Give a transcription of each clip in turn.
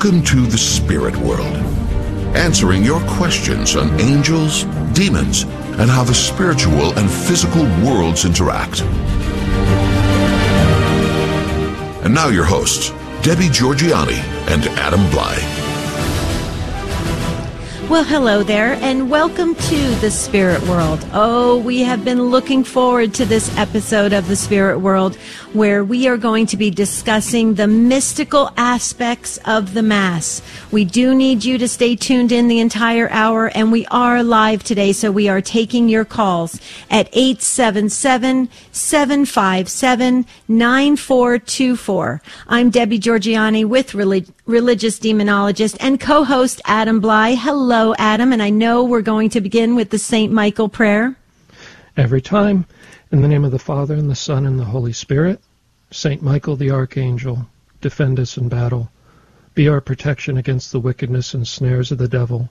Welcome to the spirit world, answering your questions on angels, demons, and how the spiritual and physical worlds interact. And now your hosts, Debbie Georgianni and Adam Blai. Well, hello there, and welcome to the Spirit World. Oh, we have been looking forward to this episode of the Spirit World where we are going to be discussing the mystical aspects of the Mass. We do need you to stay tuned in the entire hour, and we are live today, so we are taking your calls at 877 757 9424. I'm Debbie Georgianni with Relig- Religious Demonologist and co host Adam Blai. Hello, Adam, and I know we're going to begin with the St. Michael prayer. Every time. In the name of the Father, and the Son, and the Holy Spirit, Saint Michael the Archangel, defend us in battle. Be our protection against the wickedness and snares of the devil.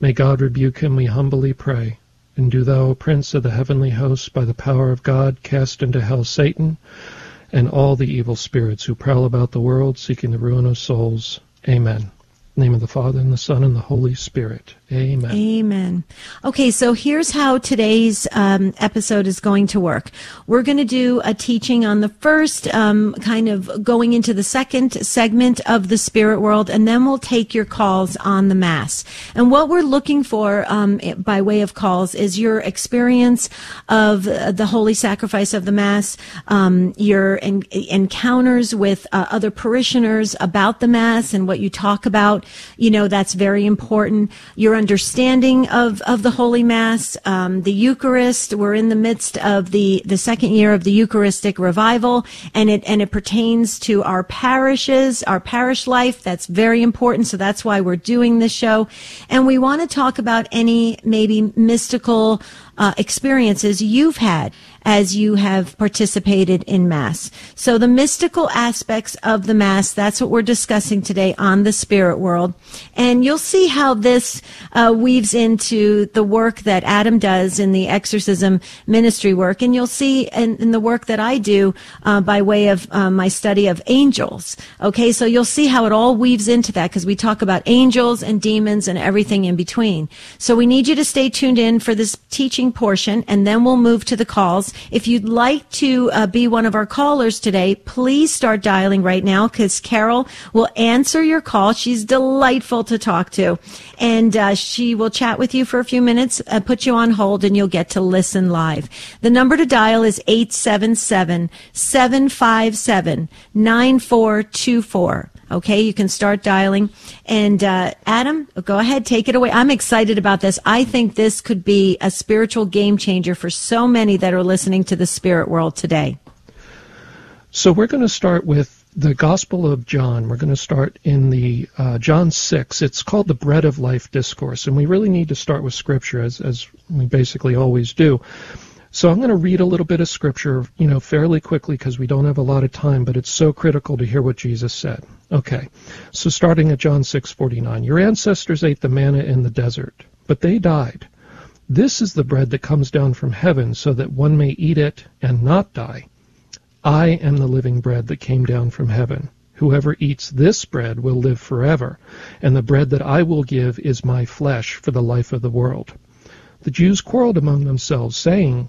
May God rebuke him, we humbly pray. And do thou, O Prince of the heavenly host, by the power of God, cast into hell Satan and all the evil spirits who prowl about the world seeking the ruin of souls. Amen name of the Father and the Son and the Holy Spirit. Amen. Amen. Okay, so here's how today's um, episode is going to work. We're going to do a teaching on the first, um, kind of going into the second segment of the spirit world, and then we'll take your calls on the Mass. And what we're looking for um, by way of calls is your experience of the holy sacrifice of the Mass, um, your en- encounters with uh, other parishioners about the Mass and what you talk about you know, that's very important. Your understanding of, of the Holy Mass, um, the Eucharist. We're in the midst of the, the second year of the Eucharistic revival and it, and it pertains to our parishes, our parish life. That's very important. So that's why we're doing this show. And we want to talk about any maybe mystical, uh, experiences you've had as you have participated in Mass. So the mystical aspects of the Mass, that's what we're discussing today on the spirit world. And you'll see how this uh, weaves into the work that Adam does in the exorcism ministry work. And you'll see in, in the work that I do uh, by way of uh, my study of angels. Okay, so you'll see how it all weaves into that because we talk about angels and demons and everything in between. So we need you to stay tuned in for this teaching portion and then we'll move to the calls. If you'd like to uh, be one of our callers today, please start dialing right now because Carol will answer your call. She's delightful to talk to. And uh, she will chat with you for a few minutes, uh, put you on hold, and you'll get to listen live. The number to dial is 877 757 9424. Okay, you can start dialing. And uh, Adam, go ahead, take it away. I'm excited about this. I think this could be a spiritual game changer for so many that are listening to the spirit world today. So we're going to start with the Gospel of John. We're going to start in the uh, John 6. It's called the Bread of Life Discourse, and we really need to start with Scripture, as, as we basically always do. So I'm going to read a little bit of scripture, you know, fairly quickly because we don't have a lot of time, but it's so critical to hear what Jesus said. Okay. So starting at John 6:49, your ancestors ate the manna in the desert, but they died. This is the bread that comes down from heaven so that one may eat it and not die. I am the living bread that came down from heaven. Whoever eats this bread will live forever, and the bread that I will give is my flesh for the life of the world. The Jews quarreled among themselves, saying,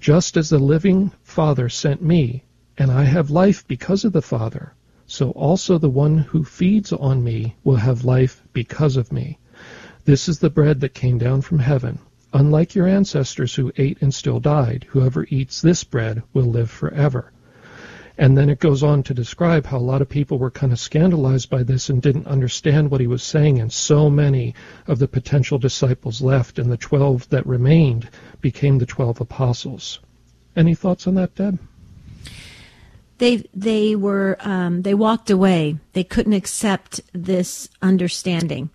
Just as the living Father sent me, and I have life because of the Father, so also the one who feeds on me will have life because of me. This is the bread that came down from heaven. Unlike your ancestors who ate and still died, whoever eats this bread will live forever. And then it goes on to describe how a lot of people were kind of scandalized by this and didn't understand what he was saying, and so many of the potential disciples left, and the twelve that remained became the twelve apostles. Any thoughts on that, Deb? They they were um, they walked away. They couldn't accept this understanding.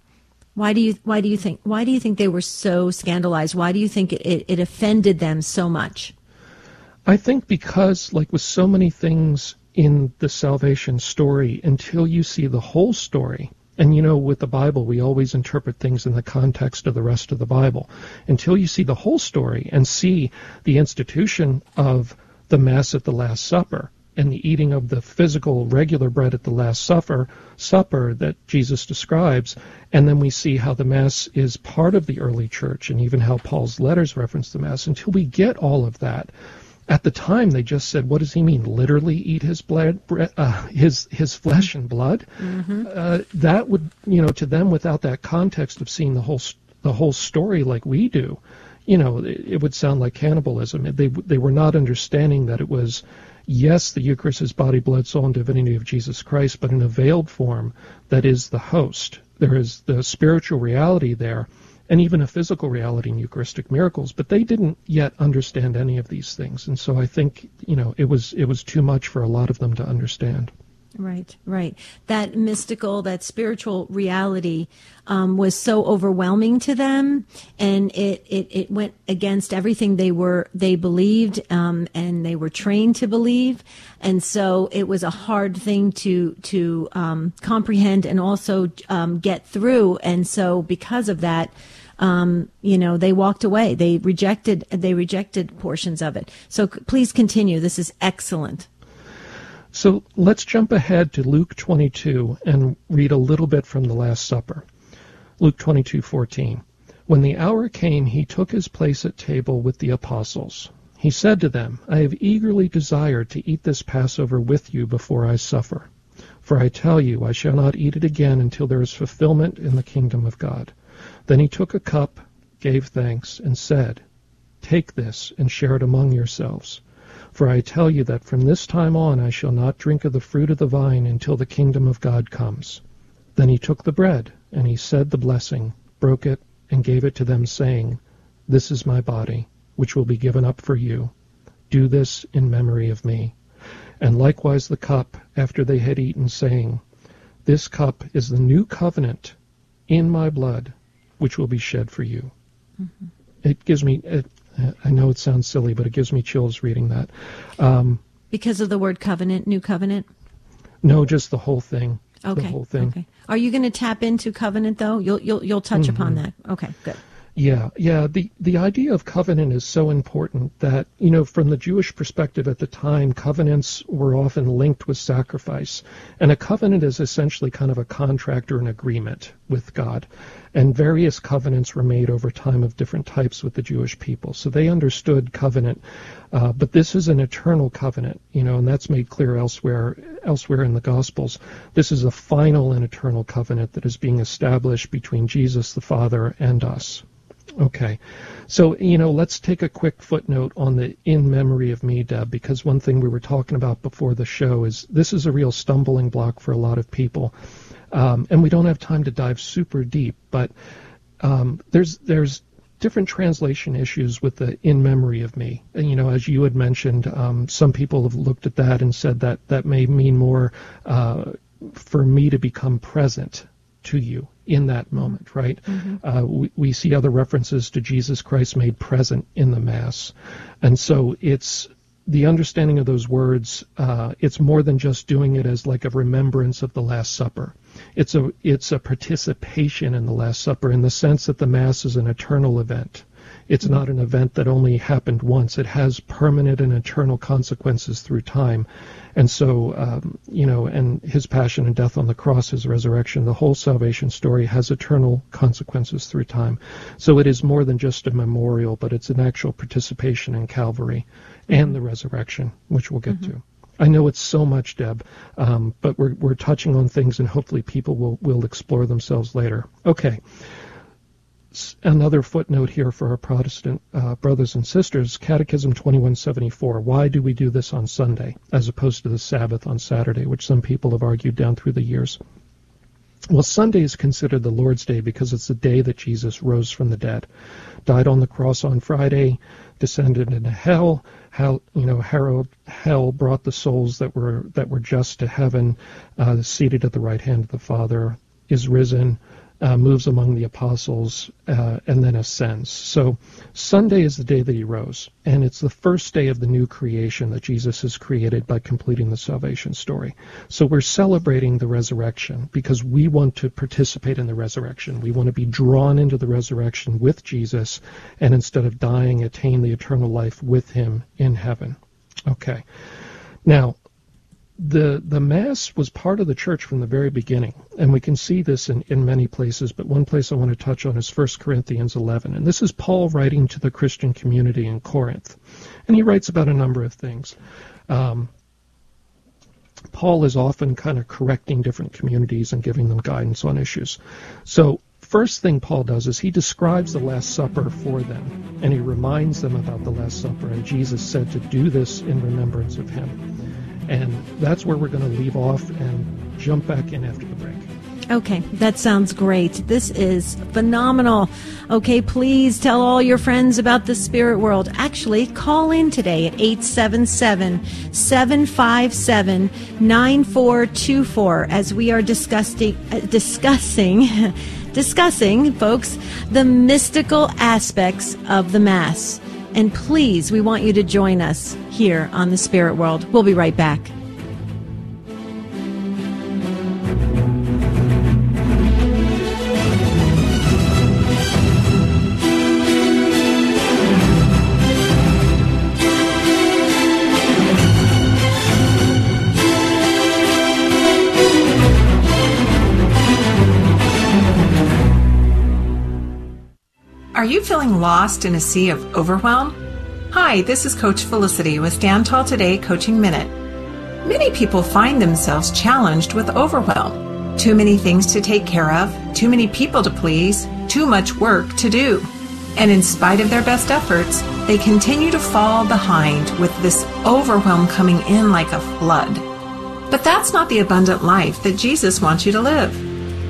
Why do you why do you think why do you think they were so scandalized? Why do you think it, it, it offended them so much? I think because like with so many things in the salvation story, until you see the whole story, and you know, with the Bible, we always interpret things in the context of the rest of the Bible. Until you see the whole story and see the institution of the Mass at the Last Supper and the eating of the physical, regular bread at the Last Supper, supper that Jesus describes, and then we see how the Mass is part of the early church and even how Paul's letters reference the Mass. Until we get all of that, at the time, they just said, "What does he mean? Literally eat his blood, uh, his his flesh and blood?" Mm-hmm. Uh, that would, you know, to them, without that context of seeing the whole the whole story like we do, you know, it, it would sound like cannibalism. They they were not understanding that it was, yes, the Eucharist is body, blood, soul, and divinity of Jesus Christ, but in a veiled form that is the host. There is the spiritual reality there and even a physical reality in Eucharistic miracles, but they didn't yet understand any of these things. And so I think, you know, it was it was too much for a lot of them to understand. Right, right. That mystical, that spiritual reality um, was so overwhelming to them, and it, it, it went against everything they were they believed um, and they were trained to believe, and so it was a hard thing to to um, comprehend and also um, get through. And so because of that, um, you know, they walked away. They rejected they rejected portions of it. So please continue. This is excellent. So let's jump ahead to Luke 22 and read a little bit from the Last Supper. Luke 22:14. When the hour came, he took his place at table with the apostles. He said to them, I have eagerly desired to eat this Passover with you before I suffer. For I tell you, I shall not eat it again until there is fulfillment in the kingdom of God. Then he took a cup, gave thanks, and said, Take this and share it among yourselves. For I tell you that from this time on I shall not drink of the fruit of the vine until the kingdom of God comes. Then he took the bread, and he said the blessing, broke it, and gave it to them, saying, This is my body, which will be given up for you. Do this in memory of me. And likewise the cup, after they had eaten, saying, This cup is the new covenant in my blood, which will be shed for you. Mm-hmm. It gives me, it, I know it sounds silly, but it gives me chills reading that. Um, because of the word covenant, new covenant? No, just the whole thing. Okay. The whole thing. Okay. Are you going to tap into covenant though? You'll you'll you'll touch mm-hmm. upon that. Okay, good. Yeah, yeah. The the idea of covenant is so important that you know, from the Jewish perspective at the time, covenants were often linked with sacrifice, and a covenant is essentially kind of a contract or an agreement with God, and various covenants were made over time of different types with the Jewish people. So they understood covenant, uh, but this is an eternal covenant, you know, and that's made clear elsewhere elsewhere in the Gospels. This is a final and eternal covenant that is being established between Jesus the Father and us. Okay. So, you know, let's take a quick footnote on the in memory of me, Deb, because one thing we were talking about before the show is this is a real stumbling block for a lot of people. Um, and we don't have time to dive super deep, but um, there's there's different translation issues with the in memory of me. And, you know, as you had mentioned, um, some people have looked at that and said that that may mean more uh, for me to become present to you in that moment, right? Mm-hmm. Uh, we, we, see other references to Jesus Christ made present in the Mass. And so it's the understanding of those words, uh, it's more than just doing it as like a remembrance of the Last Supper. It's a, it's a participation in the Last Supper in the sense that the Mass is an eternal event. It's not an event that only happened once. It has permanent and eternal consequences through time. And so, um, you know, and his passion and death on the cross, his resurrection, the whole salvation story has eternal consequences through time. So it is more than just a memorial, but it's an actual participation in Calvary and the resurrection, which we'll get mm-hmm. to. I know it's so much, Deb, um, but we're, we're touching on things, and hopefully people will, will explore themselves later. Okay, another footnote here for our Protestant uh, brothers and sisters, Catechism 2174. Why do we do this on Sunday as opposed to the Sabbath on Saturday, which some people have argued down through the years? Well, Sunday is considered the Lord's Day because it's the day that Jesus rose from the dead, died on the cross on Friday, descended into hell. Hell, you know, hell, hell brought the souls that were that were just to heaven, uh, seated at the right hand of the Father, is risen, uh, moves among the apostles, uh, and then ascends. So Sunday is the day that he rose, and it's the first day of the new creation that Jesus has created by completing the salvation story. So we're celebrating the resurrection because we want to participate in the resurrection. We want to be drawn into the resurrection with Jesus, and instead of dying, attain the eternal life with him in heaven. Okay. Now, the the mass was part of the church from the very beginning and we can see this in, in many places but one place i want to touch on is 1 corinthians 11 and this is paul writing to the christian community in corinth and he writes about a number of things. Um, paul is often kind of correcting different communities and giving them guidance on issues. So first thing paul does is he describes the last supper for them and he reminds them about the last supper and jesus said to do this in remembrance of him and that's where we're going to leave off and jump back in after the break. Okay, that sounds great. This is phenomenal. Okay, please tell all your friends about the spirit world. Actually, call in today at 877 757 9424 as we are discussing, uh, discussing, discussing, folks, the mystical aspects of the Mass. And please, we want you to join us here on the Spirit World. We'll be right back. Are you feeling lost in a sea of overwhelm? Hi, this is Coach Felicity with Stand Tall Today Coaching Minute. Many people find themselves challenged with overwhelm. Too many things to take care of, too many people to please, too much work to do. And in spite of their best efforts, they continue to fall behind with this overwhelm coming in like a flood. But that's not the abundant life that Jesus wants you to live.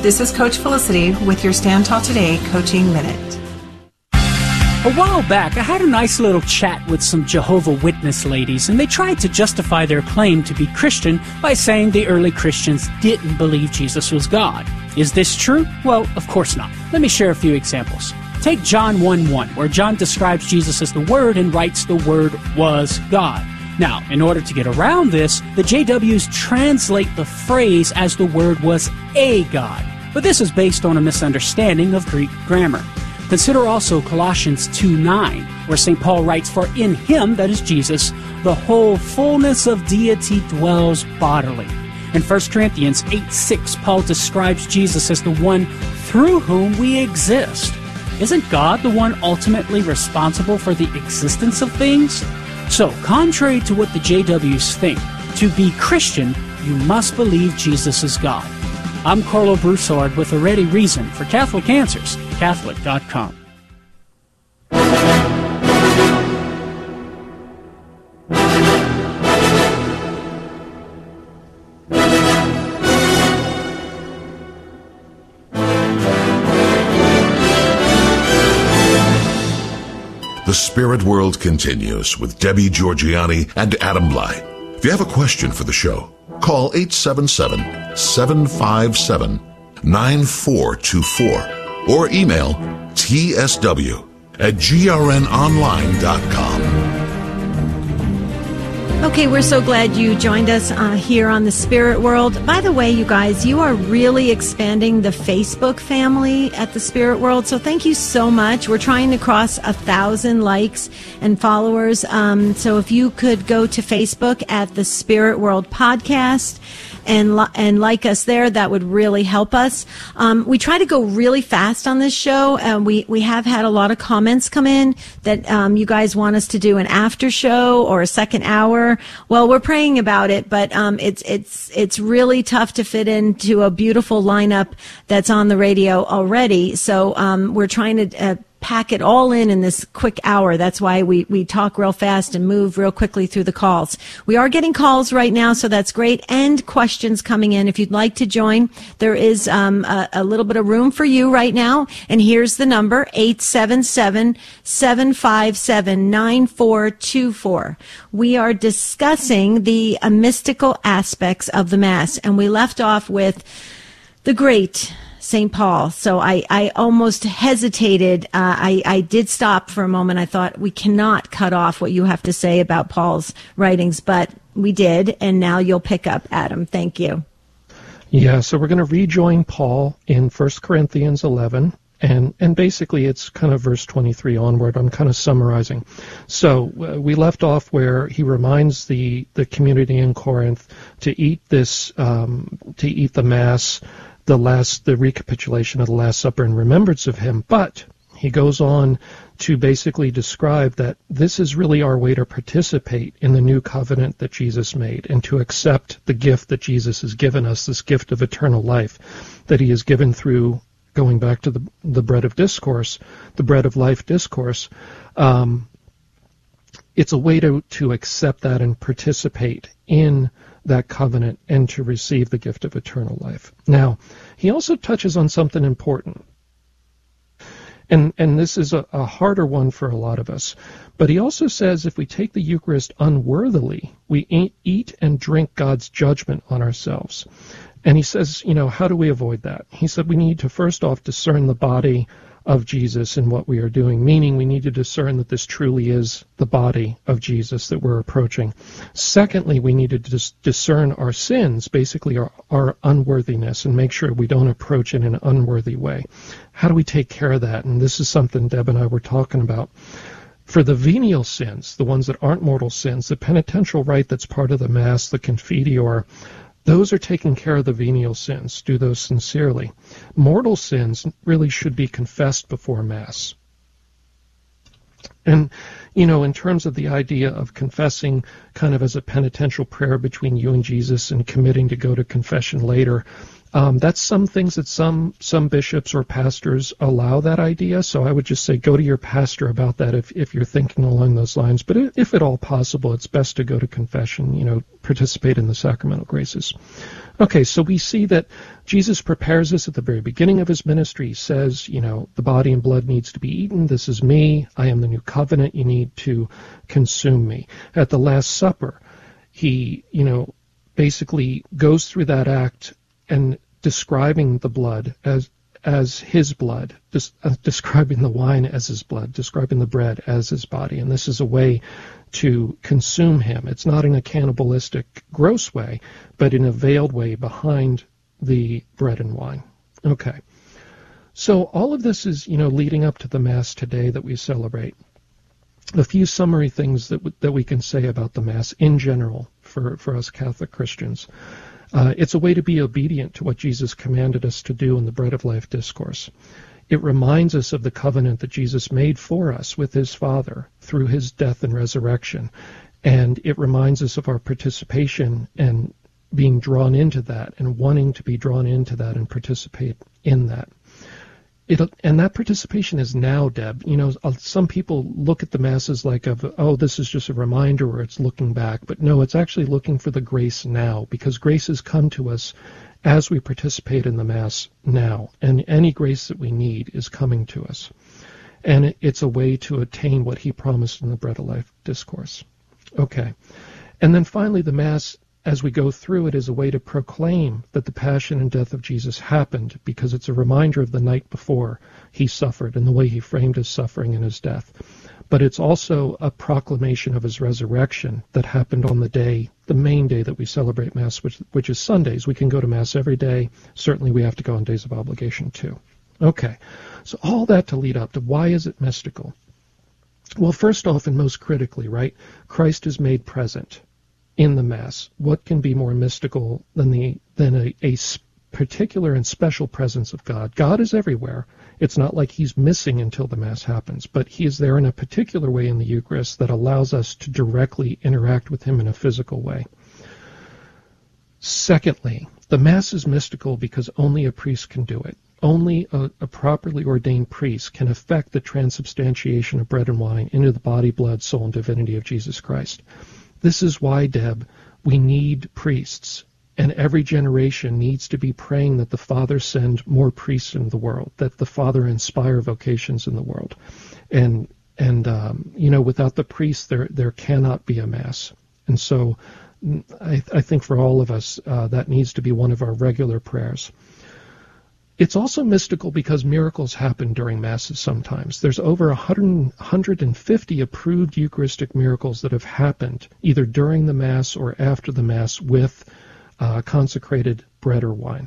This is Coach Felicity with your Stand Tall Today Coaching Minute. A while back, I had a nice little chat with some Jehovah Witness ladies, and they tried to justify their claim to be Christian by saying the early Christians didn't believe Jesus was God. Is this true? Well, of course not. Let me share a few examples. Take John 1 1, where John describes Jesus as the Word and writes the Word was God. Now, in order to get around this, the JWs translate the phrase as the word was a God. But this is based on a misunderstanding of Greek grammar. Consider also Colossians 2 9, where St. Paul writes, For in him, that is Jesus, the whole fullness of deity dwells bodily. In 1 Corinthians 8 6, Paul describes Jesus as the one through whom we exist. Isn't God the one ultimately responsible for the existence of things? So, contrary to what the JWs think, to be Christian, you must believe Jesus is God. I'm Karlo Broussard with a ready reason for Catholic Answers, Catholic.com. The Spirit World continues with Debbie Georgianni and Adam Blai. If you have a question for the show, call 877 757 9424 or email tsw at grnonline.com. Okay, we're so glad you joined us uh, here on the Spirit World. By the way, you guys, you are really expanding the Facebook family at the Spirit World. So thank you so much. We're trying to cross a thousand likes and followers. Um, so if you could go to Facebook at the Spirit World Podcast and li- and like us there. That would really help us. Um, we try to go really fast on this show, and we we have had a lot of comments come in that um, you guys want us to do an after show or a second hour. Well, we're praying about it, but um, it's it's it's really tough to fit into a beautiful lineup that's on the radio already. So um, we're trying to. Uh, pack it all in in this quick hour. That's why we, we talk real fast and move real quickly through the calls. We are getting calls right now, so that's great, and questions coming in. If you'd like to join, there is um, a, a, little bit of room for you right now. And here's the number, 877-757-9424. We are discussing the uh, mystical aspects of the Mass, and we left off with the great St. Paul. So I, I almost hesitated. Uh, I, I did stop for a moment. I thought we cannot cut off what you have to say about Paul's writings, but we did. And now you'll pick up, Adam. Thank you. Yeah, so we're going to rejoin Paul in 1 Corinthians 11. And, and basically it's kind of verse 23 onward. I'm kind of summarizing. So uh, we left off where he reminds the, the community in Corinth to eat this, um, to eat the mass the last the recapitulation of the Last Supper in remembrance of him. But he goes on to basically describe that this is really our way to participate in the new covenant that Jesus made and to accept the gift that Jesus has given us, this gift of eternal life that he has given through going back to the, the bread of discourse, the bread of life discourse. Um, it's a way to, to accept that and participate in that covenant and to receive the gift of eternal life. Now, he also touches on something important. And, and this is a, a harder one for a lot of us. But he also says if we take the Eucharist unworthily, we eat and drink God's judgment on ourselves. And he says, you know, how do we avoid that? He said we need to first off discern the body of Jesus in what we are doing, meaning we need to discern that this truly is the body of Jesus that we're approaching. Secondly, we need to dis- discern our sins, basically our, our unworthiness, and make sure we don't approach in an unworthy way. How do we take care of that? And this is something Deb and I were talking about. For the venial sins, the ones that aren't mortal sins, the penitential rite that's part of the Mass, the Confiteor, those are taking care of the venial sins. Do those sincerely. Mortal sins really should be confessed before Mass. And, you know, in terms of the idea of confessing kind of as a penitential prayer between you and Jesus and committing to go to confession later, um, that's some things that some some bishops or pastors allow that idea. So I would just say go to your pastor about that if if you're thinking along those lines. But if at all possible, it's best to go to confession. You know, participate in the sacramental graces. Okay, so we see that Jesus prepares us at the very beginning of his ministry. He says, you know, the body and blood needs to be eaten. This is me. I am the new covenant. You need to consume me. At the Last Supper, he, you know, basically goes through that act and describing the blood as as his blood, des- uh, describing the wine as his blood, describing the bread as his body, and this is a way to consume him. It's not in a cannibalistic, gross way, but in a veiled way behind the bread and wine. Okay. So all of this is, you know, leading up to the Mass today that we celebrate. A few summary things that, w- that we can say about the Mass in general for, for us Catholic Christians. Uh, it's a way to be obedient to what Jesus commanded us to do in the Bread of Life discourse. It reminds us of the covenant that Jesus made for us with his Father through his death and resurrection. And it reminds us of our participation and being drawn into that and wanting to be drawn into that and participate in that it and that participation is now, Deb. You know, uh, some people look at the masses like of oh, this is just a reminder or it's looking back, but no, it's actually looking for the grace now because grace has come to us as we participate in the mass now, and any grace that we need is coming to us, and it's a way to attain what He promised in the Bread of Life discourse. Okay, and then finally, the mass as we go through it is a way to proclaim that the passion and death of Jesus happened because it's a reminder of the night before he suffered and the way he framed his suffering and his death. But it's also a proclamation of his resurrection that happened on the day, the main day that we celebrate Mass, which, which is Sundays. We can go to Mass every day. Certainly we have to go on days of obligation too. Okay, so all that to lead up to why is it mystical? Well, first off, and most critically, right, Christ is made present in the Mass. What can be more mystical than the than a, a particular and special presence of God? God is everywhere. It's not like he's missing until the Mass happens, but he is there in a particular way in the Eucharist that allows us to directly interact with him in a physical way. Secondly, the Mass is mystical because only a priest can do it. Only a, a, properly ordained priest can effect the transubstantiation of bread and wine into the body, blood, soul, and divinity of Jesus Christ. This is why, Deb, we need priests. And every generation needs to be praying that the Father send more priests into the world, that the Father inspire vocations in the world. And, and um, you know, without the priests, there, there cannot be a Mass. And so I, I think for all of us, uh, that needs to be one of our regular prayers. It's also mystical because miracles happen during Masses sometimes. There's over 100, 150 approved Eucharistic miracles that have happened either during the Mass or after the Mass with uh, consecrated bread or wine.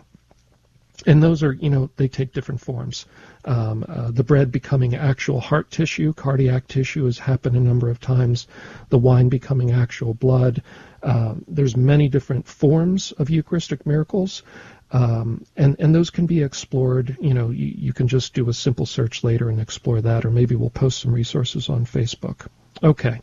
And those are, you know, they take different forms. Um, uh, the bread becoming actual heart tissue, cardiac tissue has happened a number of times. The wine becoming actual blood. Uh, there's many different forms of Eucharistic miracles. Um, and, and those can be explored. You know, you, you can just do a simple search later and explore that, or maybe we'll post some resources on Facebook. Okay.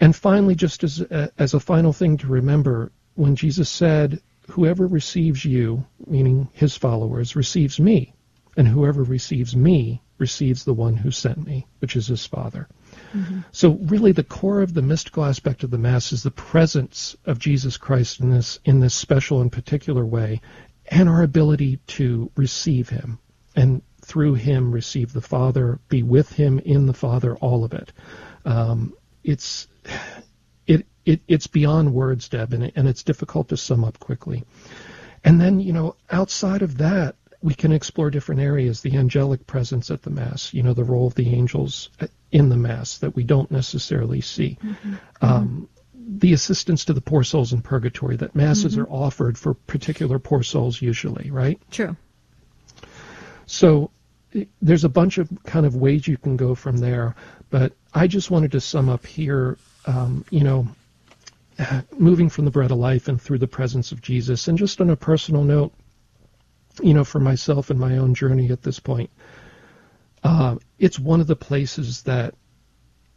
And finally, just as a, as a final thing to remember, when Jesus said, "Whoever receives you, meaning his followers, receives me, and whoever receives me receives the one who sent me, which is his Father." Mm-hmm. So really the core of the mystical aspect of the Mass is the presence of Jesus Christ in this in this special and particular way and our ability to receive him and through him receive the Father, be with him in the Father, all of it. Um, it's it, it it's beyond words, Deb, and, and it's difficult to sum up quickly. And then, you know, outside of that, we can explore different areas, the angelic presence at the Mass, you know, the role of the angels in the Mass that we don't necessarily see. Mm-hmm. Um, the assistance to the poor souls in purgatory, that Masses mm-hmm. are offered for particular poor souls usually, right? True. So there's a bunch of kind of ways you can go from there, but I just wanted to sum up here, um, you know, moving from the bread of life and through the presence of Jesus. And just on a personal note, you know, for myself and my own journey at this point, uh, it's one of the places that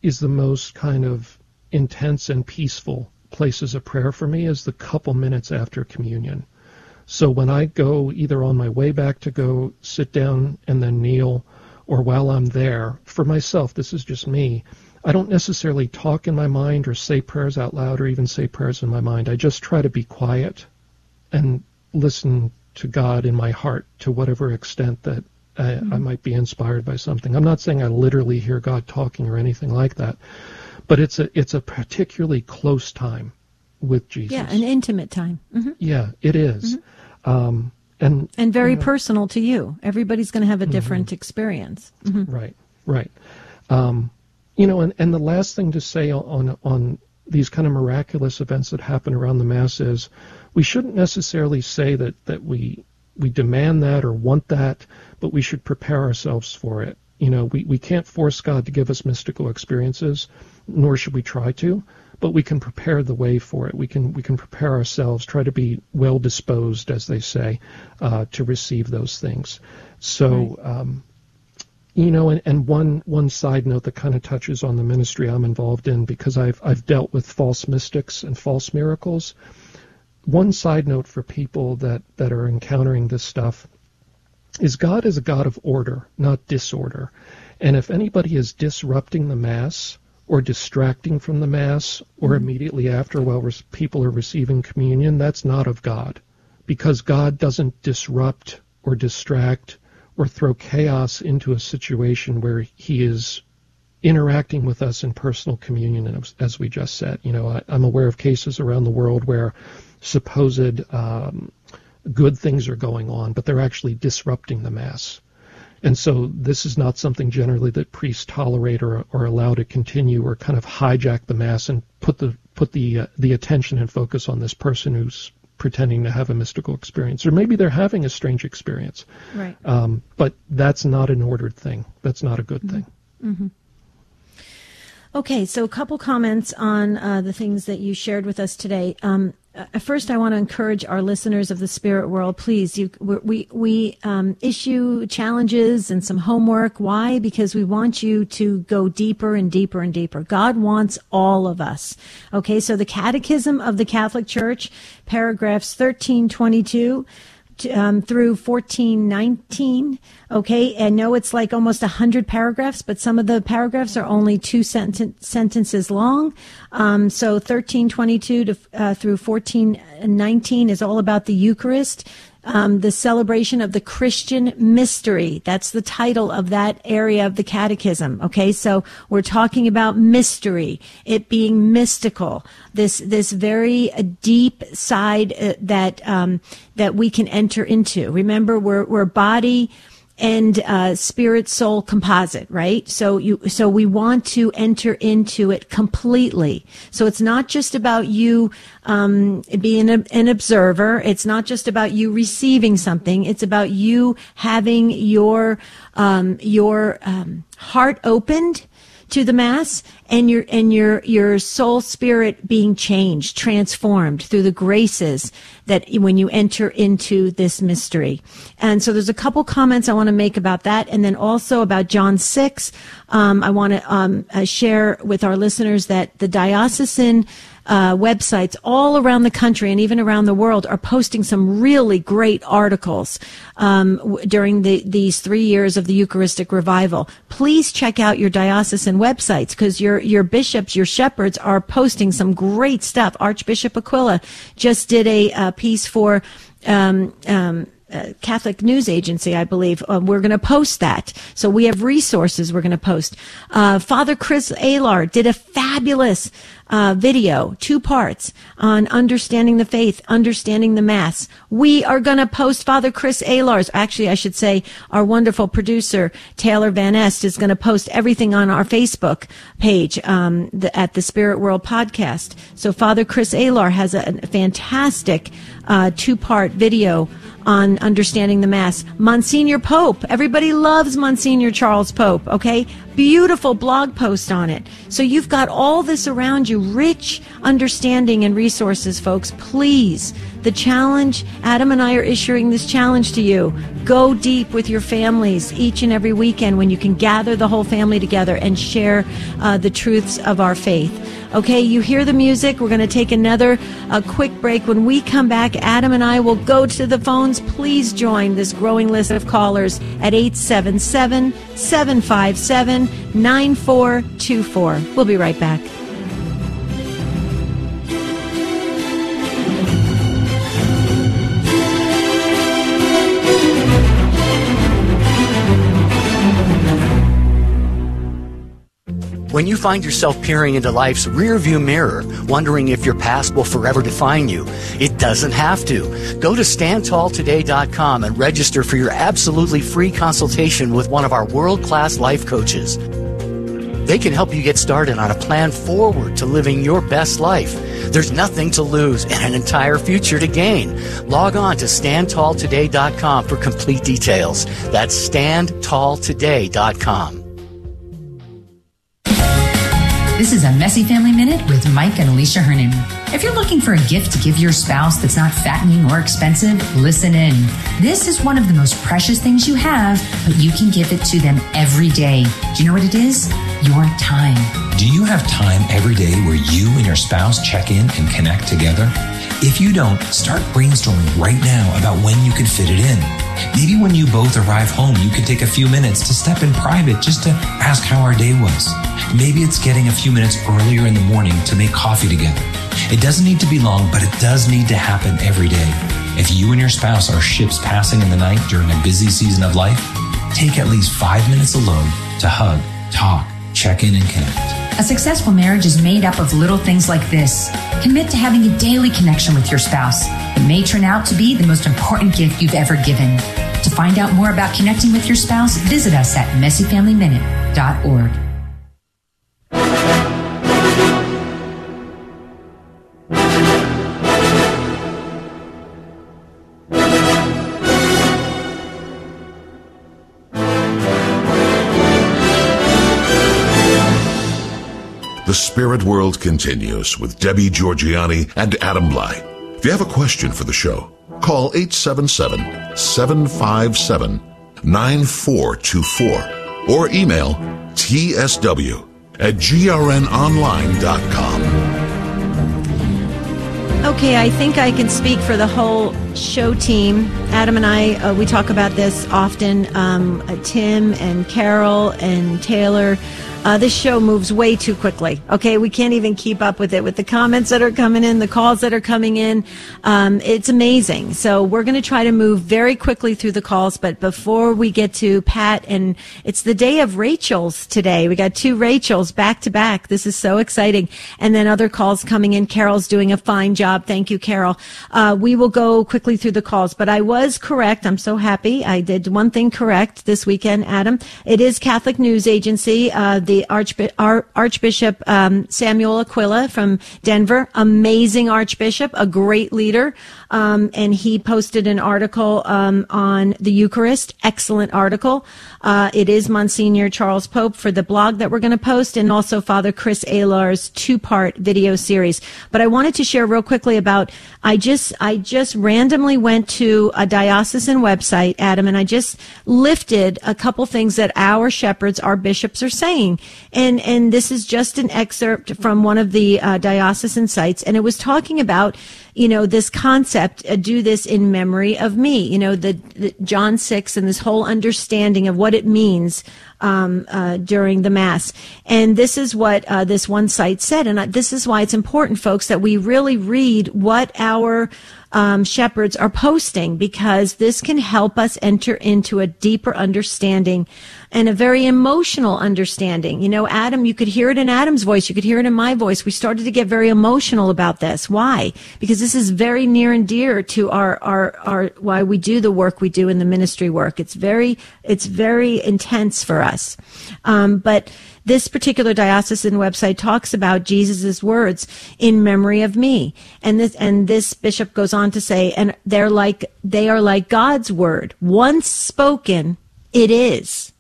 is the most kind of intense and peaceful places of prayer for me is the couple minutes after communion. So when I go either on my way back to go sit down and then kneel, or while I'm there, for myself, this is just me, I don't necessarily talk in my mind or say prayers out loud or even say prayers in my mind. I just try to be quiet and listen to God in my heart to whatever extent that I, mm-hmm. I might be inspired by something. I'm not saying I literally hear God talking or anything like that, but it's a it's a particularly close time with Jesus. Yeah, an intimate time. Mm-hmm. Yeah, it is. Mm-hmm. Um, and and very you know, personal to you. Everybody's going to have a mm-hmm. different experience. Mm-hmm. Right, right. Um, you know, and, and the last thing to say on on these kind of miraculous events that happen around the mass is we shouldn't necessarily say that, that we we demand that or want that, but we should prepare ourselves for it. You know, we, we can't force God to give us mystical experiences, nor should we try to, but we can prepare the way for it. We can we can prepare ourselves, try to be well disposed, as they say, uh, to receive those things. So, right. um, you know, and, and one one side note that kind of touches on the ministry I'm involved in because I've I've dealt with false mystics and false miracles one side note for people that, that are encountering this stuff is God is a God of order, not disorder. And if anybody is disrupting the Mass or distracting from the Mass or mm-hmm. immediately after while res- people are receiving communion, that's not of God. Because God doesn't disrupt or distract or throw chaos into a situation where he is interacting with us in personal communion, as we just said. You know, I, am aware of cases around the world where supposed um, good things are going on, but they're actually disrupting the mass. And so this is not something generally that priests tolerate or, or allow to continue or kind of hijack the mass and put the put the uh, the attention and focus on this person who's pretending to have a mystical experience, or maybe they're having a strange experience. Right. Um, but that's not an ordered thing. That's not a good mm-hmm. thing. Mm-hmm. Okay, so a couple comments on uh, the things that you shared with us today. Um, uh, first, I want to encourage our listeners of the spirit world. Please, you, we we um, issue challenges and some homework. Why? Because we want you to go deeper and deeper and deeper. God wants all of us. Okay, so the Catechism of the Catholic Church, paragraphs thirteen twenty two um, through 1419. Okay. I know it's like almost 100 paragraphs, but some of the paragraphs are only two senten- sentences long. Um, so 1322 to, uh, through 1419 is all about the Eucharist um, the celebration of the Christian mystery. That's the title of that area of the catechism. Okay, so we're talking about mystery, it being mystical, this this very uh, deep side uh, that um, that we can enter into. Remember, we're we're body and uh, spirit soul composite, right? So you, so we want to enter into it completely. So it's not just about you um, being a, an observer. It's not just about you receiving something. It's about you having your um, your um, heart opened to the mass and your and your your soul spirit being changed transformed through the graces that when you enter into this mystery. And so there's a couple comments i want to make about that. And then also about john 6 um, i want to um, uh, share with our listeners that the diocesan uh, websites all around the country and even around the world are posting some really great articles um, w- during the, these three years of the Eucharistic revival. Please check out your diocesan websites because your your bishops, your shepherds are posting some great stuff. Archbishop Aquila just did a, a piece for. Um, um, uh, Catholic News Agency, I believe. Uh, we're going to post that. So we have resources we're going to post. Uh, Father Chris Alar did a fabulous uh, video, two parts on understanding the faith, understanding the Mass. We are going to post Father Chris Alar's. Actually, I should say our wonderful producer Taylor Van Est is going to post everything on our Facebook page um, the, at the Spirit World Podcast. So Father Chris Alar has a, a fantastic uh, two-part video on understanding the Mass. Monsignor Pope. Everybody loves Monsignor Charles Pope, okay? Beautiful blog post on it. So you've got all this around you, rich understanding and resources, folks. Please, the challenge, Adam and I are issuing this challenge to you. Go deep with your families each and every weekend when you can gather the whole family together and share uh, the truths of our faith. Okay, you hear the music. We're going to take another a quick break. When we come back, Adam and I will go to the phones. Please join this growing list of callers at 877 757 9424. We'll be right back. When you find yourself peering into life's rearview mirror, wondering if your past will forever define you, it doesn't have to. Go to standtalltoday.com and register for your absolutely free consultation with one of our world-class life coaches. They can help you get started on a plan forward to living your best life. There's nothing to lose and an entire future to gain. Log on to standtalltoday.com for complete details. That's standtalltoday.com. This is a Messy Family Minute with Mike and Alicia Hernon. If you're looking for a gift to give your spouse that's not fattening or expensive, listen in. This is one of the most precious things you have, but you can give it to them every day. Do you know what it is? Your time. Do you have time every day where you and your spouse check in and connect together? If you don't, start brainstorming right now about when you could fit it in. Maybe when you both arrive home, you could take a few minutes to step in private just to ask how our day was. Maybe it's getting a few minutes earlier in the morning to make coffee together. It doesn't need to be long, but it does need to happen every day. If you and your spouse are ships passing in the night during a busy season of life, take at least five minutes alone to hug, talk, check in, and connect. A successful marriage is made up of little things like this. Commit to having a daily connection with your spouse. It may turn out to be the most important gift you've ever given. To find out more about connecting with your spouse, visit us at messyfamilyminute.org. Spirit World continues with Debbie Georgianni and Adam Blai. If you have a question for the show, call 877-757-9424 or email tsw at grnonline.com. Okay, I think I can speak for the whole show team. Adam and I, uh, we talk about this often. Um, uh, Tim and Carol and Taylor uh, this show moves way too quickly. Okay, we can't even keep up with it with the comments that are coming in, the calls that are coming in. Um, it's amazing. So we're going to try to move very quickly through the calls. But before we get to Pat, and it's the day of Rachel's today. We got two Rachels back to back. This is so exciting. And then other calls coming in. Carol's doing a fine job. Thank you, Carol. Uh, we will go quickly through the calls. But I was correct. I'm so happy. I did one thing correct this weekend, Adam. It is Catholic News Agency. Uh, the Archbi- Archbishop um, Samuel Aquila from Denver, amazing Archbishop, a great leader, um, and he posted an article um, on the Eucharist. Excellent article. Uh, it is Monsignor Charles Pope for the blog that we're going to post, and also Father Chris Alar's two-part video series. But I wanted to share real quickly about. I just I just randomly went to a diocesan website, Adam, and I just lifted a couple things that our shepherds, our bishops, are saying, and and this is just an excerpt from one of the uh, diocesan sites, and it was talking about you know, this concept, uh, do this in memory of me, you know, the, the, John 6 and this whole understanding of what it means um, uh, during the Mass. And this is what uh, this one site said. And this is why it's important, folks, that we really read what our um, shepherds are posting because this can help us enter into a deeper understanding and a very emotional understanding. You know, Adam, you could hear it in Adam's voice. You could hear it in my voice. We started to get very emotional about this. Why? Because this is very near and dear to our, our, our, why we do the work we do in the ministry work. It's very, it's very intense for us. Um, but, this particular diocesan website talks about Jesus' words in memory of me. And this, and this bishop goes on to say, and they're like, they are like God's word. Once spoken, it is.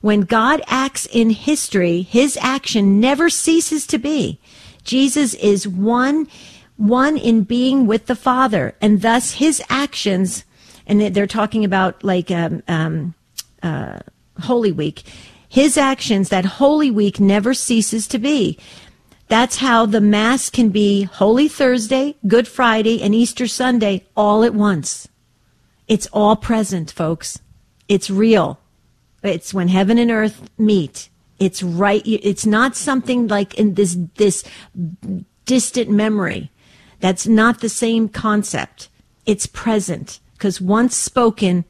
When God acts in history, his action never ceases to be. Jesus is one, one in being with the Father, and thus his actions, and they're talking about like um, um, uh, Holy Week his actions that Holy Week never ceases to be. That's how the Mass can be Holy Thursday, Good Friday, and Easter Sunday all at once. It's all present, folks. It's real. It's when heaven and earth meet. It's right. It's not something like in this, this distant memory. That's not the same concept. It's present because once spoken,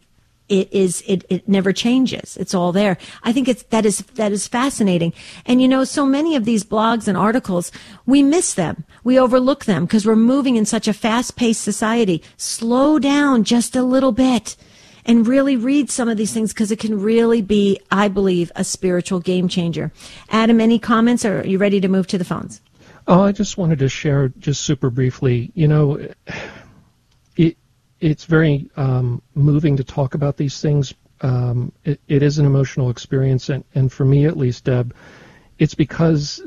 it is it, it never changes. It's all there. I think it's that is that is fascinating. And you know so many of these blogs and articles we miss them. We overlook them because we're moving in such a fast-paced society. Slow down just a little bit and really read some of these things because it can really be i believe a spiritual game changer. Adam any comments? Or are you ready to move to the phones? Oh i just wanted to share just super briefly. You know it's very um, moving to talk about these things. Um, it, it is an emotional experience, and, and for me at least, Deb, it's because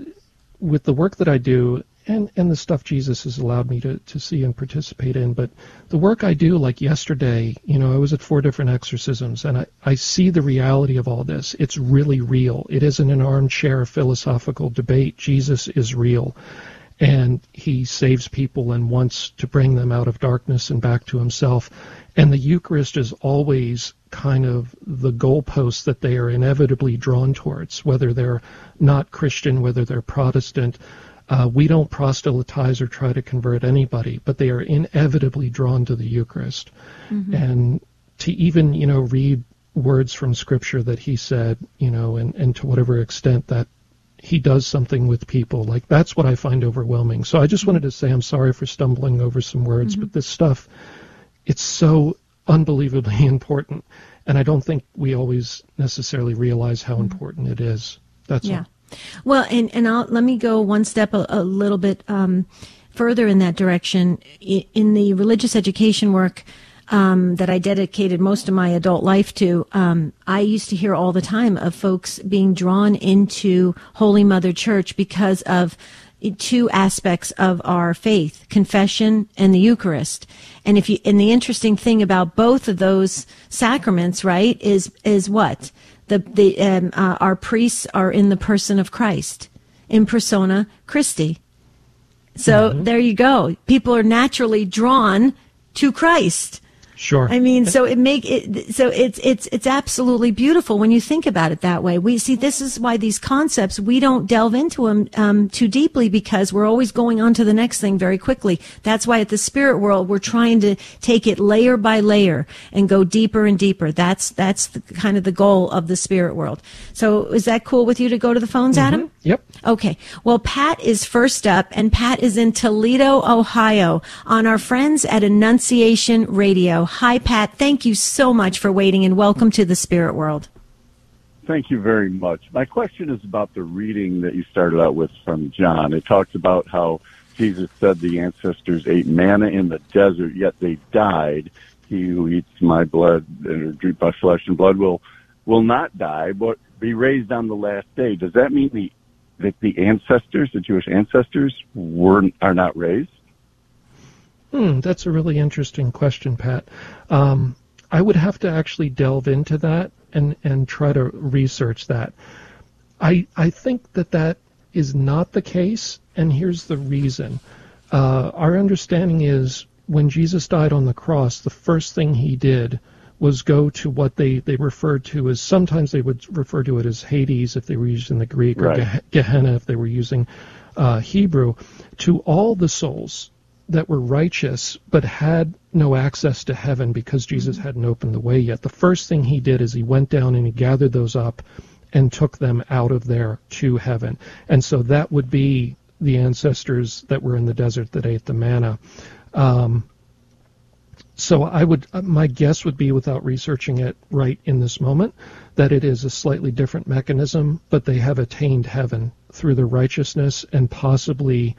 with the work that I do and, and the stuff Jesus has allowed me to, to see and participate in, but the work I do, like yesterday, you know, I was at four different exorcisms, and I, I see the reality of all this. It's really real. It isn't an armchair philosophical debate. Jesus is real and he saves people and wants to bring them out of darkness and back to himself. And the Eucharist is always kind of the goalpost that they are inevitably drawn towards, whether they're not Christian, whether they're Protestant. Uh, we don't proselytize or try to convert anybody, but they are inevitably drawn to the Eucharist. Mm-hmm. And to even, you know, read words from Scripture that he said, you know, and, and to whatever extent that he does something with people. Like that's what I find overwhelming. So I just wanted to say I'm sorry for stumbling over some words, mm-hmm. but this stuff, it's so unbelievably important, and I don't think we always necessarily realize how mm-hmm. important it is. That's yeah. all. Well, and and I'll, let me go one step a, a little bit um, further in that direction. In the religious education work um, that I dedicated most of my adult life to, um, I used to hear all the time of folks being drawn into Holy Mother Church because of two aspects of our faith confession and the eucharist. And if you and the interesting thing about both of those sacraments right is is what? The the um, uh, our priests are in the person of christ in persona christi. So mm-hmm. there you go. People are naturally drawn to christ Sure. I mean, so it make it so it's it's it's absolutely beautiful when you think about it that way. We see this is why these concepts we don't delve into them um, too deeply because we're always going on to the next thing very quickly. That's why at the spirit world we're trying to take it layer by layer and go deeper and deeper. That's that's the, kind of the goal of the spirit world. So is that cool with you to go to the phones, mm-hmm. Adam? Yep. Okay. Well, Pat is first up, and Pat is in Toledo, Ohio, on our friends at Annunciation Radio. Hi, Pat. Thank you so much for waiting, and welcome to the Spirit World. Thank you very much. My question is about the reading that you started out with from John. It talks about how Jesus said the ancestors ate manna in the desert, yet they died. He who eats my blood and drink my flesh and blood will will not die, but be raised on the last day. Does that mean the that the ancestors, the Jewish ancestors, were are not raised? Hmm, that's a really interesting question, Pat. Um, I would have to actually delve into that and and try to research that. I I think that that is not the case, and here's the reason. Uh, our understanding is when Jesus died on the cross, the first thing he did was go to what they, they referred to as sometimes they would refer to it as Hades if they were using the Greek right. or Gehenna if they were using uh, Hebrew to all the souls that were righteous but had no access to heaven because Jesus hadn't opened the way yet. The first thing he did is he went down and he gathered those up and took them out of there to heaven. And so that would be the ancestors that were in the desert that ate the manna. Um, so I would, my guess would be, without researching it right in this moment, that it is a slightly different mechanism, but they have attained heaven through their righteousness, and possibly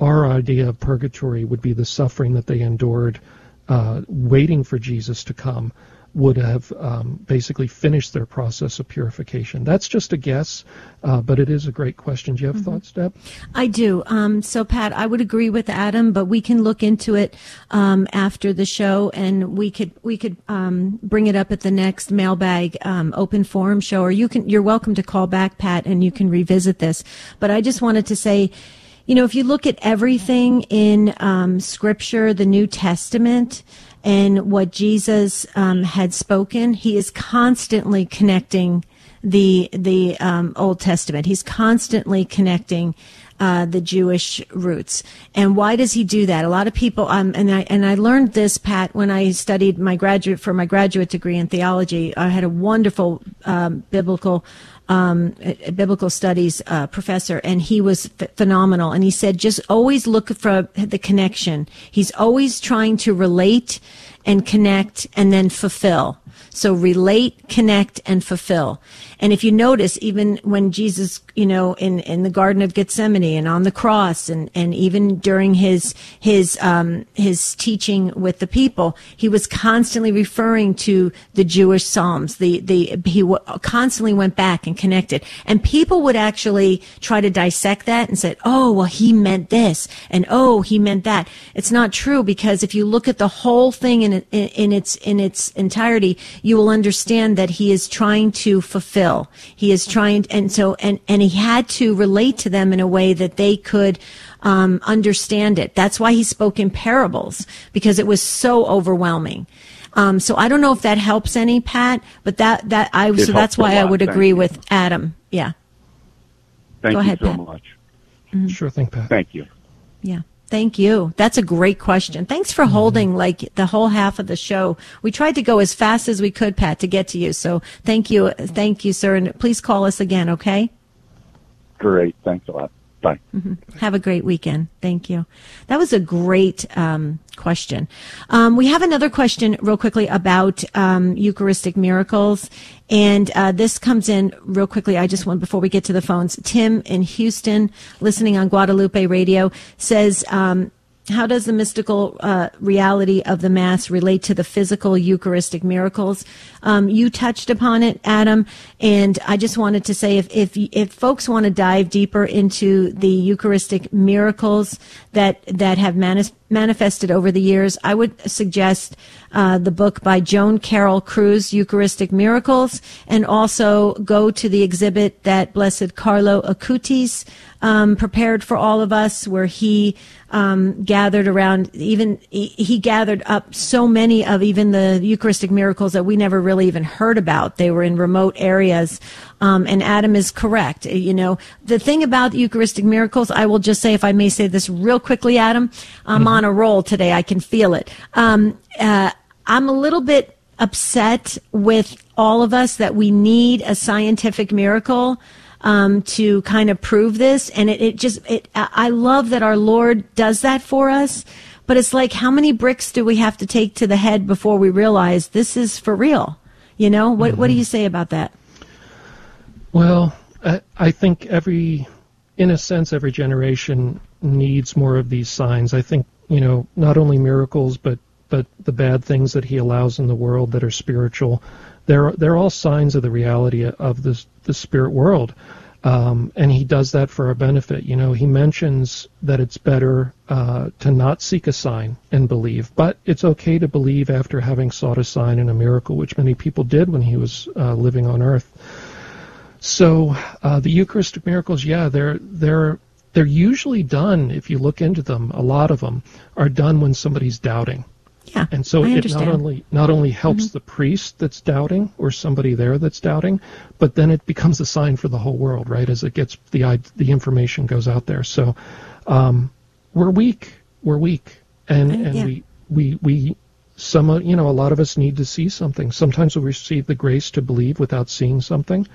our idea of purgatory would be the suffering that they endured, uh, waiting for Jesus to come would have um, basically finished their process of purification. That's just a guess, uh, but it is a great question. Do you have mm-hmm. thoughts, Deb? I do. Um, so, Pat, I would agree with Adam, but we can look into it um, after the show, and we could we could um, bring it up at the next mailbag um, open forum show, or you can. You're welcome to call back, Pat, and you can revisit this. But I just wanted to say you know, if you look at everything in um, Scripture, the New Testament, and what Jesus um, had spoken, he is constantly connecting the the um, Old Testament. He's constantly connecting uh, the Jewish roots. And why does he do that? A lot of people, um, and I and I learned this, Pat, when I studied my graduate for my graduate degree in theology. I had a wonderful um, biblical um, biblical studies uh, professor, and he was f- phenomenal. And he said, just always look for the connection. He's always trying to relate and connect and then fulfill. So relate, connect, and fulfill. And if you notice, even when Jesus, you know, in, in the Garden of Gethsemane and on the cross and, and even during his, his, um, his teaching with the people, he was constantly referring to the Jewish Psalms. The, the, he w- constantly went back and connected. And people would actually try to dissect that and said, oh, well, he meant this. And oh, he meant that. It's not true because if you look at the whole thing in, in, in its, in its entirety, you will understand that he is trying to fulfill. He is trying, and so, and, and he had to relate to them in a way that they could, um, understand it. That's why he spoke in parables, because it was so overwhelming. Um, so I don't know if that helps any, Pat, but that, that, I, it so that's why I would agree with Adam. Yeah. Thank Go you ahead, so Pat. much. Mm-hmm. Sure thing, Pat. Thank you. Yeah. Thank you. That's a great question. Thanks for holding like the whole half of the show. We tried to go as fast as we could, Pat, to get to you. So thank you. Thank you, sir. And please call us again, okay? Great. Thanks a lot. Bye. Mm-hmm. Have a great weekend. Thank you. That was a great um, question. Um, we have another question, real quickly, about um, Eucharistic miracles, and uh, this comes in real quickly. I just want before we get to the phones. Tim in Houston, listening on Guadalupe Radio, says. How does the mystical uh, reality of the Mass relate to the physical Eucharistic miracles? Um, you touched upon it, Adam, and I just wanted to say if if if folks want to dive deeper into the Eucharistic miracles that that have manis- manifested over the years, I would suggest uh, the book by Joan Carroll Cruz, Eucharistic Miracles, and also go to the exhibit that Blessed Carlo Acutis um, prepared for all of us, where he um, gathered around even he, he, gathered up so many of even the Eucharistic miracles that we never really even heard about. They were in remote areas, um, and Adam is correct. You know the thing about Eucharistic miracles. I will just say, if I may say this real quickly, Adam, I'm mm-hmm. on a roll today. I can feel it. Um, uh, I'm a little bit upset with all of us that we need a scientific miracle um, to kind of prove this. And it, it just, it, I love that our Lord does that for us. But it's like, how many bricks do we have to take to the head before we realize this is for real? You know, what, mm-hmm. what do you say about that? Well, I, I think every, in a sense, every generation needs more of these signs. I think, you know, not only miracles, but but the bad things that he allows in the world that are spiritual they're they're all signs of the reality of the the spirit world. Um, and he does that for our benefit. You know, he mentions that it's better uh, to not seek a sign and believe, but it's okay to believe after having sought a sign and a miracle, which many people did when he was uh, living on earth. So uh, the Eucharistic miracles, yeah, they're they're they're usually done. If you look into them, a lot of them are done when somebody's doubting. Yeah, and so I it understand. not only not only helps mm-hmm. the priest that's doubting or somebody there that's doubting, but then it becomes a sign for the whole world, right? As it gets the the information goes out there. So um, we're weak, we're weak, and and yeah. we we we some you know a lot of us need to see something. Sometimes we receive the grace to believe without seeing something.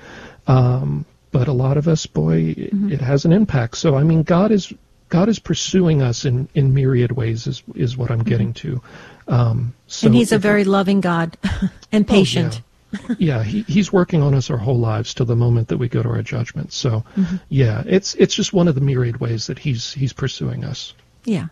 Um, but a lot of us, boy, mm-hmm. it has an impact. So I mean, God is God is pursuing us in, in myriad ways is is what I'm getting mm-hmm. to. Um, so and he's a very loving God and patient. Oh, yeah, yeah he, he's working on us our whole lives till the moment that we go to our judgment. So, mm-hmm. yeah, it's it's just one of the myriad ways that he's he's pursuing us. Yeah.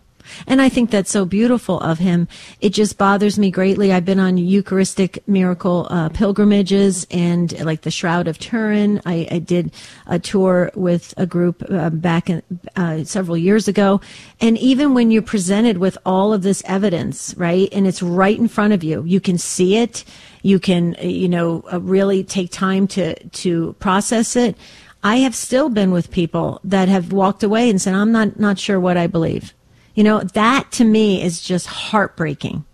And I think that's so beautiful of him. It just bothers me greatly. I've been on Eucharistic miracle uh, pilgrimages and like the Shroud of Turin. I, I did a tour with a group uh, back in, uh, several years ago. And even when you're presented with all of this evidence, right, and it's right in front of you, you can see it. You can, you know, uh, really take time to to process it. I have still been with people that have walked away and said, "I'm not not sure what I believe." You know, that to me is just heartbreaking,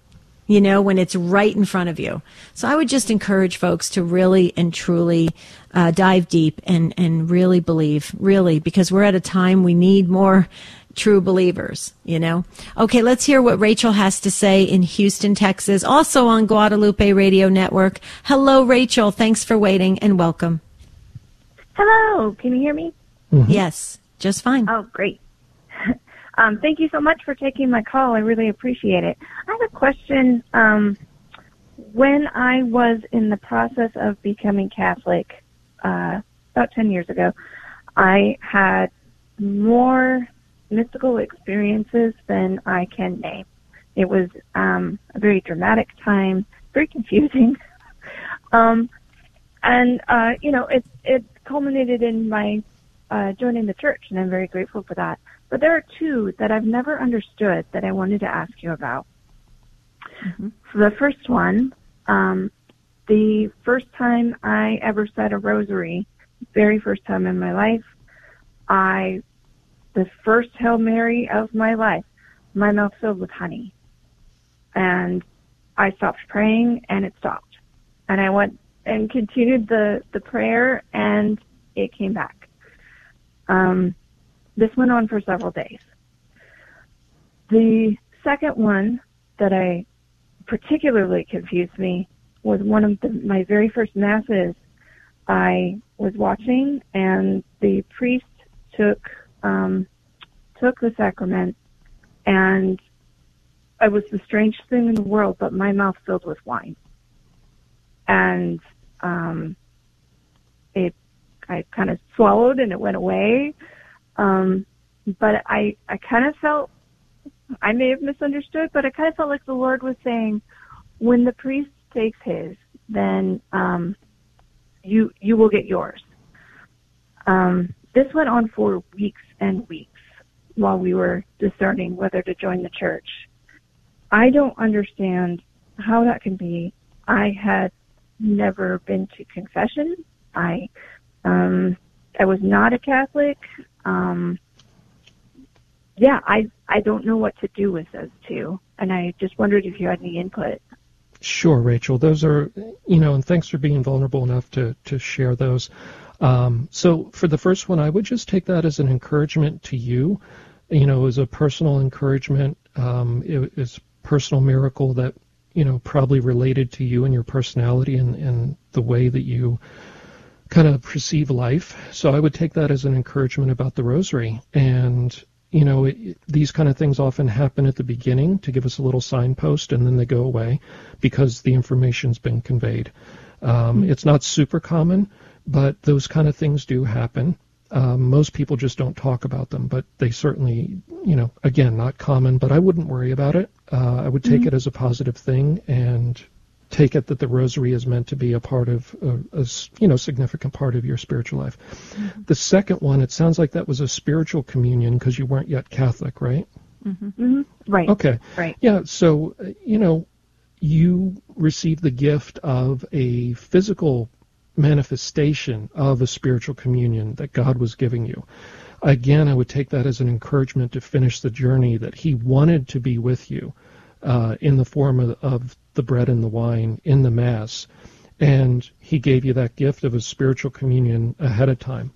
you know, when it's right in front of you. So I would just encourage folks to really and truly uh, dive deep and, and really believe, really, because we're at a time we need more true believers, you know? Okay, let's hear what Rachel has to say in Houston, Texas, also on Guadalupe Radio Network. Hello, Rachel. Thanks for waiting and welcome. Hello. Can you hear me? Mm-hmm. Yes, just fine. Oh, great. Um, thank you so much for taking my call. I really appreciate it. I have a question. Um, when I was in the process of becoming Catholic, uh, about 10 years ago, I had more mystical experiences than I can name. It was um, a very dramatic time, very confusing. um, and, uh, you know, it, it culminated in my uh, joining the church, and I'm very grateful for that. But there are two that I've never understood that I wanted to ask you about. Mm-hmm. So the first one, um, the first time I ever said a rosary, very first time in my life, I, the first Hail Mary of my life, my mouth filled with honey. And I stopped praying and it stopped. And I went and continued the, the prayer and it came back. Um, this went on for several days. The second one that I particularly confused me was one of the, my very first masses I was watching, and the priest took um, took the sacrament, and it was the strangest thing in the world. But my mouth filled with wine, and um, it I kind of swallowed, and it went away. Um, but I, I kind of felt I may have misunderstood, but I kind of felt like the Lord was saying, when the priest takes his, then um, you you will get yours. Um, this went on for weeks and weeks while we were discerning whether to join the church. I don't understand how that can be. I had never been to confession. I um, I was not a Catholic. Um, yeah, I I don't know what to do with those two, and I just wondered if you had any input. Sure, Rachel. Those are, you know, and thanks for being vulnerable enough to to share those. Um, so for the first one, I would just take that as an encouragement to you, you know, as a personal encouragement. Um, it is personal miracle that you know probably related to you and your personality and and the way that you kind of perceive life. So I would take that as an encouragement about the rosary. And, you know, it, these kind of things often happen at the beginning to give us a little signpost and then they go away because the information's been conveyed. Um. It's not super common, but those kind of things do happen. Um, most people just don't talk about them, but they certainly, you know, again, not common, but I wouldn't worry about it. Uh, I would take mm-hmm. it as a positive thing and take it that the rosary is meant to be a part of a, a you know significant part of your spiritual life. Mm-hmm. The second one, it sounds like that was a spiritual communion because you weren't yet Catholic, right? Mm-hmm. Mm-hmm. Right. Okay. Right. Yeah. So you know, you received the gift of a physical manifestation of a spiritual communion that God was giving you. Again, I would take that as an encouragement to finish the journey that He wanted to be with you uh, in the form of, of the bread and the wine in the Mass. And he gave you that gift of a spiritual communion ahead of time.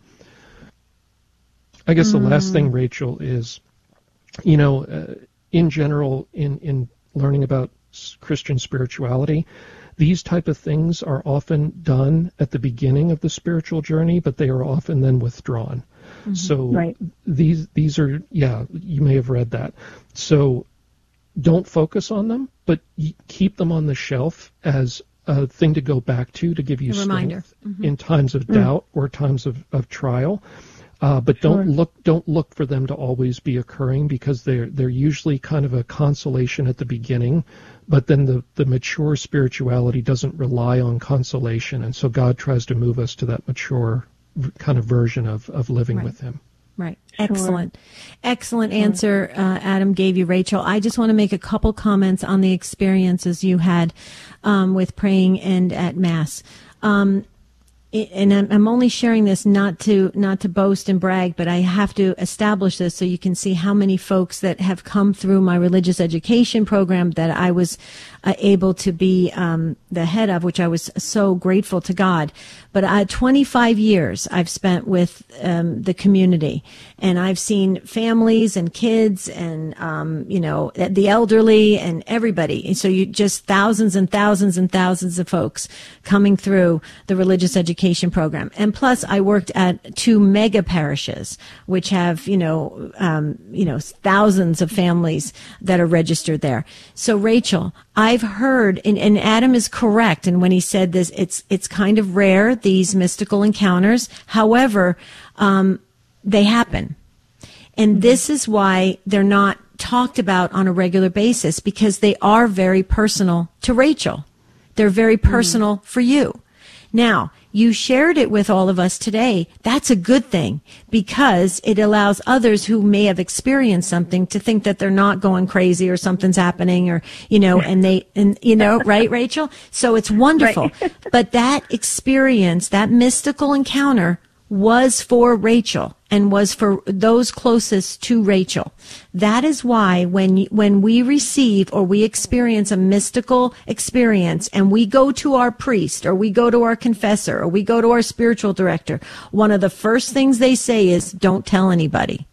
I guess mm. the last thing, mm. Rachel, is, you know, uh, in general, in, in learning about Christian spirituality, these type of things are often done at the beginning of the spiritual journey, but they are often then withdrawn. Mm-hmm. So right. these these are yeah, you may have read that. So don't focus on them, but keep them on the shelf as a thing to go back to to give you a strength reminder. Mm-hmm. in times of mm. doubt or times of, of trial. Uh, but sure. don't look don't look for them to always be occurring because they're they're usually kind of a consolation at the beginning, but then the, the mature spirituality doesn't rely on consolation, and so God tries to move us to that mature kind of version of, of living right. with Him. Right. Sure. Excellent. Excellent answer uh, Adam gave you, Rachel. I just want to make a couple comments on the experiences you had um, with praying and at Mass. Um, and I'm only sharing this not to not to boast and brag, but I have to establish this so you can see how many folks that have come through my religious education program that I was uh, able to be um, the head of, which I was so grateful to God. But uh, 25 years I've spent with um, the community, and I've seen families and kids and um, you know the elderly and everybody. And so you just thousands and thousands and thousands of folks coming through the religious education program. And plus, I worked at two mega parishes, which have you know um, you know thousands of families that are registered there. So Rachel, I've heard, and, and Adam is correct, and when he said this, it's it's kind of rare these mystical encounters. However, um, they happen, and this is why they're not talked about on a regular basis because they are very personal to Rachel. They're very personal mm. for you. Now, you shared it with all of us today. That's a good thing because it allows others who may have experienced something to think that they're not going crazy or something's happening or, you know, and they, and, you know, right, Rachel? So it's wonderful. Right. but that experience, that mystical encounter was for Rachel and was for those closest to Rachel. That is why when when we receive or we experience a mystical experience and we go to our priest or we go to our confessor or we go to our spiritual director, one of the first things they say is don't tell anybody.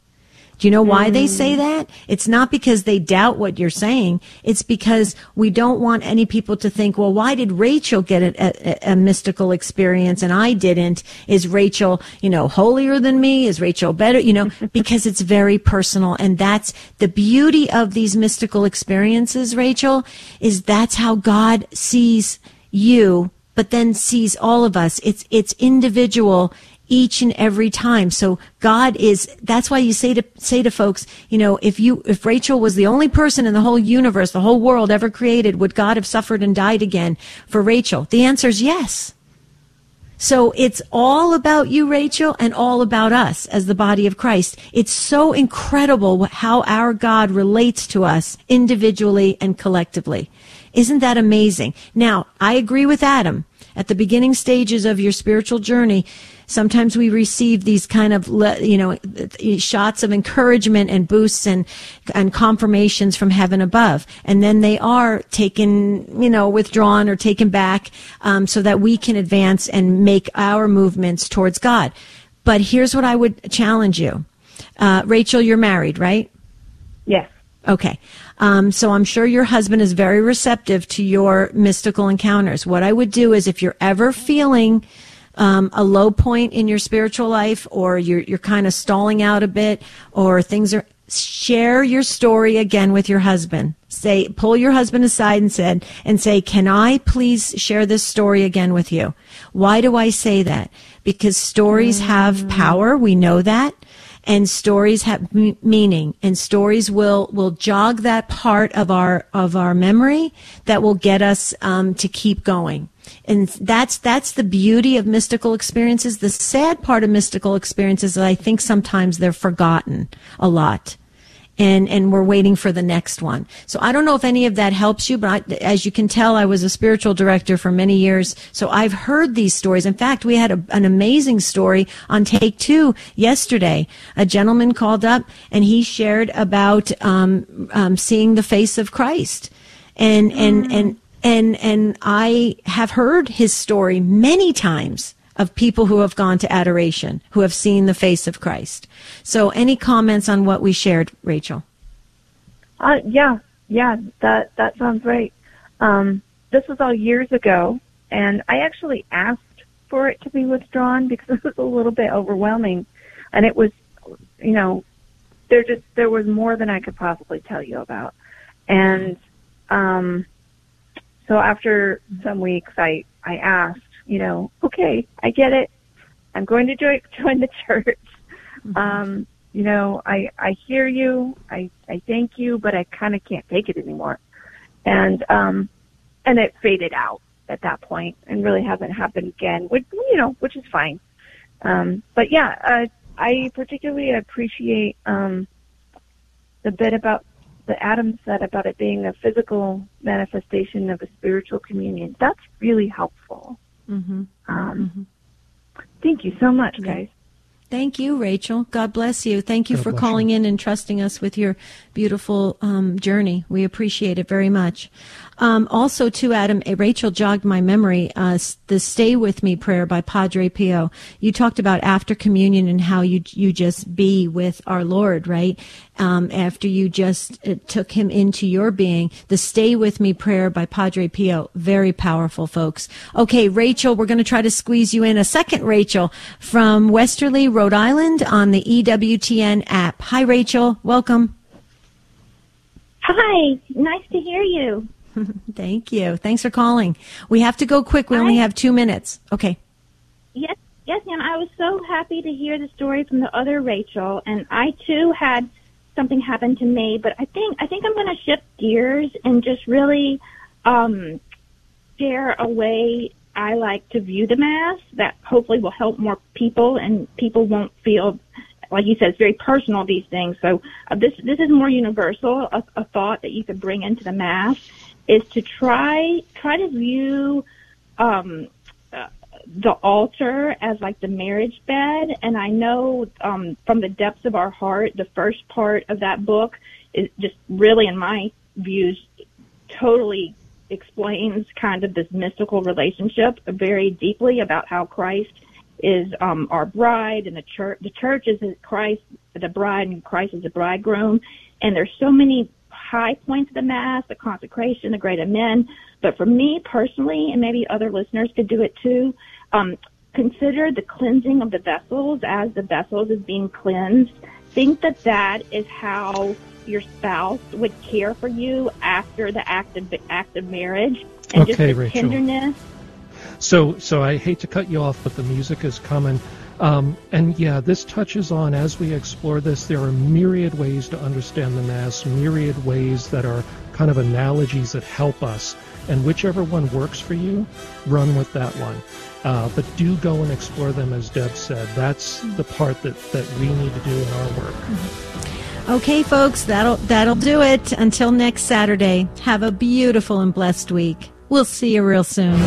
Do you know why mm. they say that? It's not because they doubt what you're saying. It's because we don't want any people to think, well, why did Rachel get a, a, a, mystical experience and I didn't? Is Rachel, you know, holier than me? Is Rachel better? You know, because it's very personal. And that's the beauty of these mystical experiences, Rachel, is that's how God sees you, but then sees all of us. It's, it's individual each and every time. So God is, that's why you say to, say to folks, you know, if you, if Rachel was the only person in the whole universe, the whole world ever created, would God have suffered and died again for Rachel? The answer is yes. So it's all about you, Rachel, and all about us as the body of Christ. It's so incredible how our God relates to us individually and collectively. Isn't that amazing? Now, I agree with Adam. At the beginning stages of your spiritual journey, sometimes we receive these kind of you know shots of encouragement and boosts and and confirmations from heaven above and then they are taken you know withdrawn or taken back um, so that we can advance and make our movements towards god but here's what i would challenge you uh, rachel you're married right okay um, so I'm sure your husband is very receptive to your mystical encounters. What I would do is if you're ever feeling um, a low point in your spiritual life or you're, you're kind of stalling out a bit or things are, share your story again with your husband. Say, pull your husband aside and said, and say, can I please share this story again with you? Why do I say that? Because stories have power. We know that and stories have meaning and stories will will jog that part of our of our memory that will get us um, to keep going. And that's that's the beauty of mystical experiences. The sad part of mystical experiences is i think sometimes they're forgotten a lot and and we're waiting for the next one. So I don't know if any of that helps you, but I, as you can tell, I was a spiritual director for many years, so I've heard these stories. In fact, we had a, an amazing story on Take Two yesterday. A gentleman called up and he shared about um, um, seeing the face of Christ, and and and and and I have heard his story many times of people who have gone to adoration, who have seen the face of Christ. So, any comments on what we shared, Rachel? Uh, yeah, yeah, that that sounds right. Um, this was all years ago, and I actually asked for it to be withdrawn because it was a little bit overwhelming, and it was, you know, there just there was more than I could possibly tell you about, and um, so after some weeks, I I asked you know, okay, I get it. I'm going to join, join the church. Mm-hmm. Um, you know, I, I hear you. I, I thank you, but I kind of can't take it anymore. And, um, and it faded out at that point and really hasn't happened again, which, you know, which is fine. Um, but yeah, uh, I particularly appreciate, um, the bit about the Adam said about it being a physical manifestation of a spiritual communion. That's really helpful. Mm-hmm. Um, mm-hmm. Thank you so much, guys. Thank you, Rachel. God bless you. Thank you God for calling you. in and trusting us with your beautiful um, journey. We appreciate it very much. Um, also, too, Adam, eh, Rachel jogged my memory. Uh, the "Stay with Me" prayer by Padre Pio. You talked about after communion and how you you just be with our Lord, right? Um, after you just uh, took Him into your being. The "Stay with Me" prayer by Padre Pio, very powerful, folks. Okay, Rachel, we're going to try to squeeze you in. A second Rachel from Westerly, Rhode Island, on the EWTN app. Hi, Rachel. Welcome. Hi. Nice to hear you. Thank you. Thanks for calling. We have to go quick. We only have two minutes. Okay. Yes, yes, ma'am. I was so happy to hear the story from the other Rachel, and I too had something happen to me. But I think I think I'm going to shift gears and just really um, share a way I like to view the mass that hopefully will help more people, and people won't feel like you said, it's very personal. These things. So uh, this this is more universal. A, a thought that you could bring into the mass is to try try to view um, uh, the altar as like the marriage bed. And I know um, from the depths of our heart, the first part of that book is just really, in my views, totally explains kind of this mystical relationship very deeply about how Christ is um, our bride and the church. The church is Christ, the bride, and Christ is the bridegroom. And there's so many high points of the Mass, the consecration, the great amen. But for me personally, and maybe other listeners could do it too, um, consider the cleansing of the vessels as the vessels is being cleansed. Think that that is how your spouse would care for you after the act of, act of marriage. And okay, just the Rachel. tenderness. So, so I hate to cut you off, but the music is coming. Um, and yeah, this touches on, as we explore this, there are myriad ways to understand the Mass, myriad ways that are kind of analogies that help us. And whichever one works for you, run with that one. Uh, but do go and explore them, as Deb said. That's the part that, that we need to do in our work. Okay, folks, that'll that'll do it. Until next Saturday. Have a beautiful and blessed week. We'll see you real soon.